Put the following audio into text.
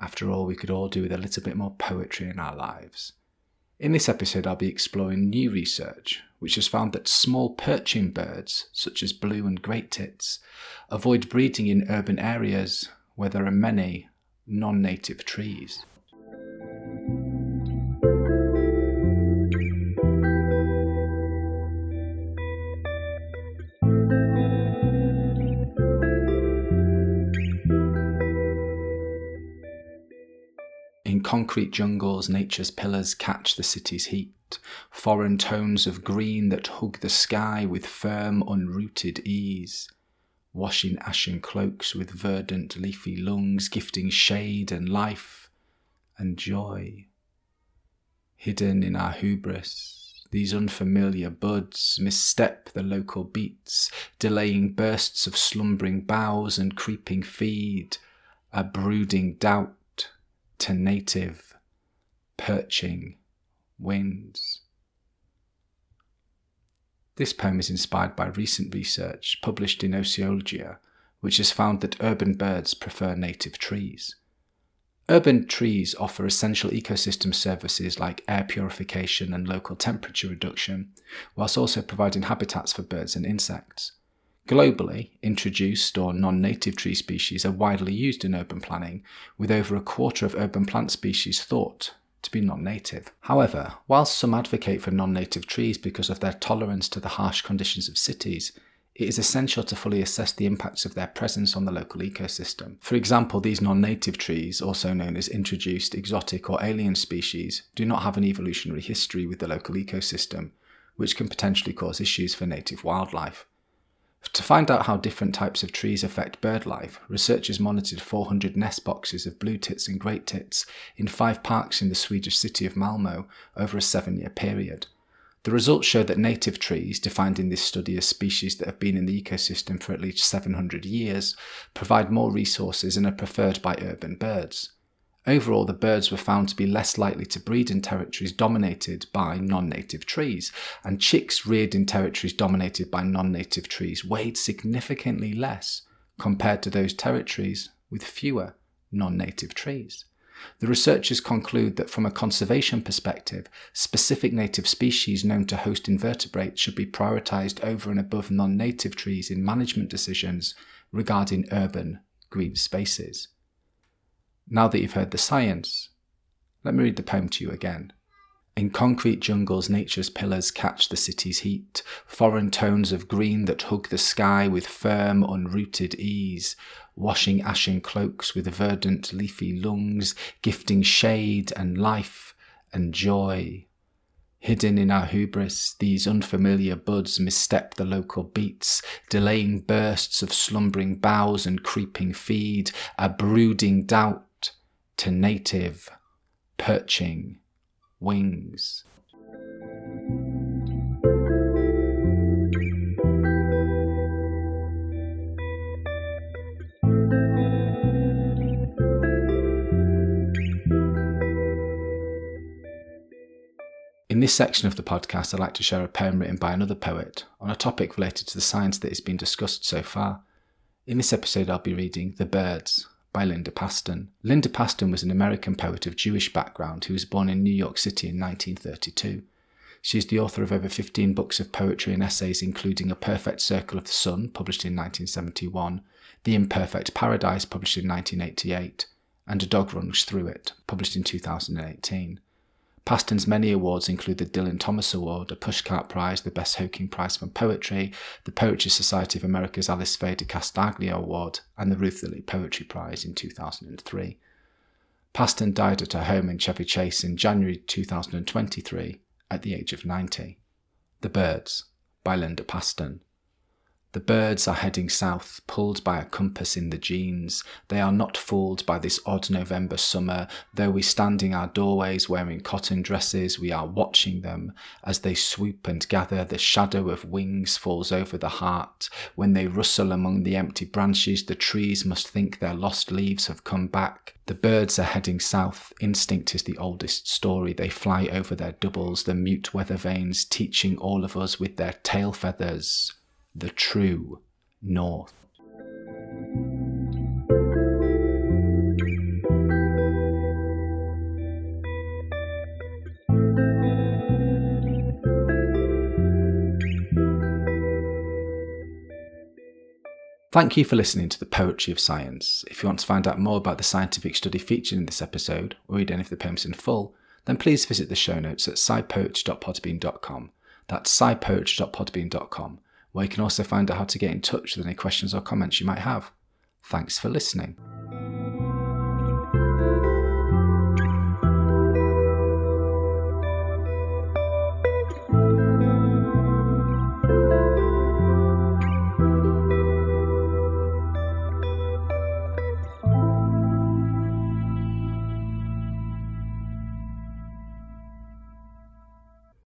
After all, we could all do with a little bit more poetry in our lives. In this episode, I'll be exploring new research which has found that small perching birds, such as blue and great tits, avoid breeding in urban areas where there are many non native trees. Concrete jungles, nature's pillars catch the city's heat. Foreign tones of green that hug the sky with firm, unrooted ease. Washing ashen cloaks with verdant, leafy lungs, gifting shade and life and joy. Hidden in our hubris, these unfamiliar buds misstep the local beats, delaying bursts of slumbering boughs and creeping feed, a brooding doubt to native perching winds. This poem is inspired by recent research published in Oecologia, which has found that urban birds prefer native trees. Urban trees offer essential ecosystem services like air purification and local temperature reduction, whilst also providing habitats for birds and insects. Globally, introduced or non native tree species are widely used in urban planning, with over a quarter of urban plant species thought to be non native. However, whilst some advocate for non native trees because of their tolerance to the harsh conditions of cities, it is essential to fully assess the impacts of their presence on the local ecosystem. For example, these non native trees, also known as introduced, exotic, or alien species, do not have an evolutionary history with the local ecosystem, which can potentially cause issues for native wildlife. To find out how different types of trees affect bird life, researchers monitored 400 nest boxes of blue tits and great tits in five parks in the Swedish city of Malmo over a seven year period. The results show that native trees, defined in this study as species that have been in the ecosystem for at least 700 years, provide more resources and are preferred by urban birds. Overall, the birds were found to be less likely to breed in territories dominated by non native trees, and chicks reared in territories dominated by non native trees weighed significantly less compared to those territories with fewer non native trees. The researchers conclude that from a conservation perspective, specific native species known to host invertebrates should be prioritised over and above non native trees in management decisions regarding urban green spaces. Now that you've heard the science, let me read the poem to you again. In concrete jungles, nature's pillars catch the city's heat, foreign tones of green that hug the sky with firm, unrooted ease, washing ashen cloaks with verdant, leafy lungs, gifting shade and life and joy. Hidden in our hubris, these unfamiliar buds misstep the local beats, delaying bursts of slumbering boughs and creeping feed, a brooding doubt to native perching wings. In this section of the podcast, I'd like to share a poem written by another poet on a topic related to the science that has been discussed so far. In this episode, I'll be reading The Birds by Linda Pastan. Linda Pastan was an American poet of Jewish background who was born in New York City in 1932. She is the author of over 15 books of poetry and essays, including A Perfect Circle of the Sun, published in 1971, The Imperfect Paradise, published in 1988, and A Dog Runs Through It, published in 2018. Pastan's many awards include the Dylan Thomas Award, a Pushcart Prize, the Bess Hokin Prize for Poetry, the Poetry Society of America's Alice Faye de Castiglia Award, and the Ruth Lilly Poetry Prize in 2003. Pastan died at her home in Chevy Chase in January 2023 at the age of 90. The Birds by Linda Pastan. The birds are heading south, pulled by a compass in the genes. They are not fooled by this odd November summer. Though we stand in our doorways wearing cotton dresses, we are watching them. As they swoop and gather, the shadow of wings falls over the heart. When they rustle among the empty branches, the trees must think their lost leaves have come back. The birds are heading south. Instinct is the oldest story. They fly over their doubles, the mute weather vanes, teaching all of us with their tail feathers the true north. Thank you for listening to the Poetry of Science. If you want to find out more about the scientific study featured in this episode, or read any of the poems in full, then please visit the show notes at scipoetry.podbean.com. That's scipoetry.podbean.com where you can also find out how to get in touch with any questions or comments you might have. Thanks for listening.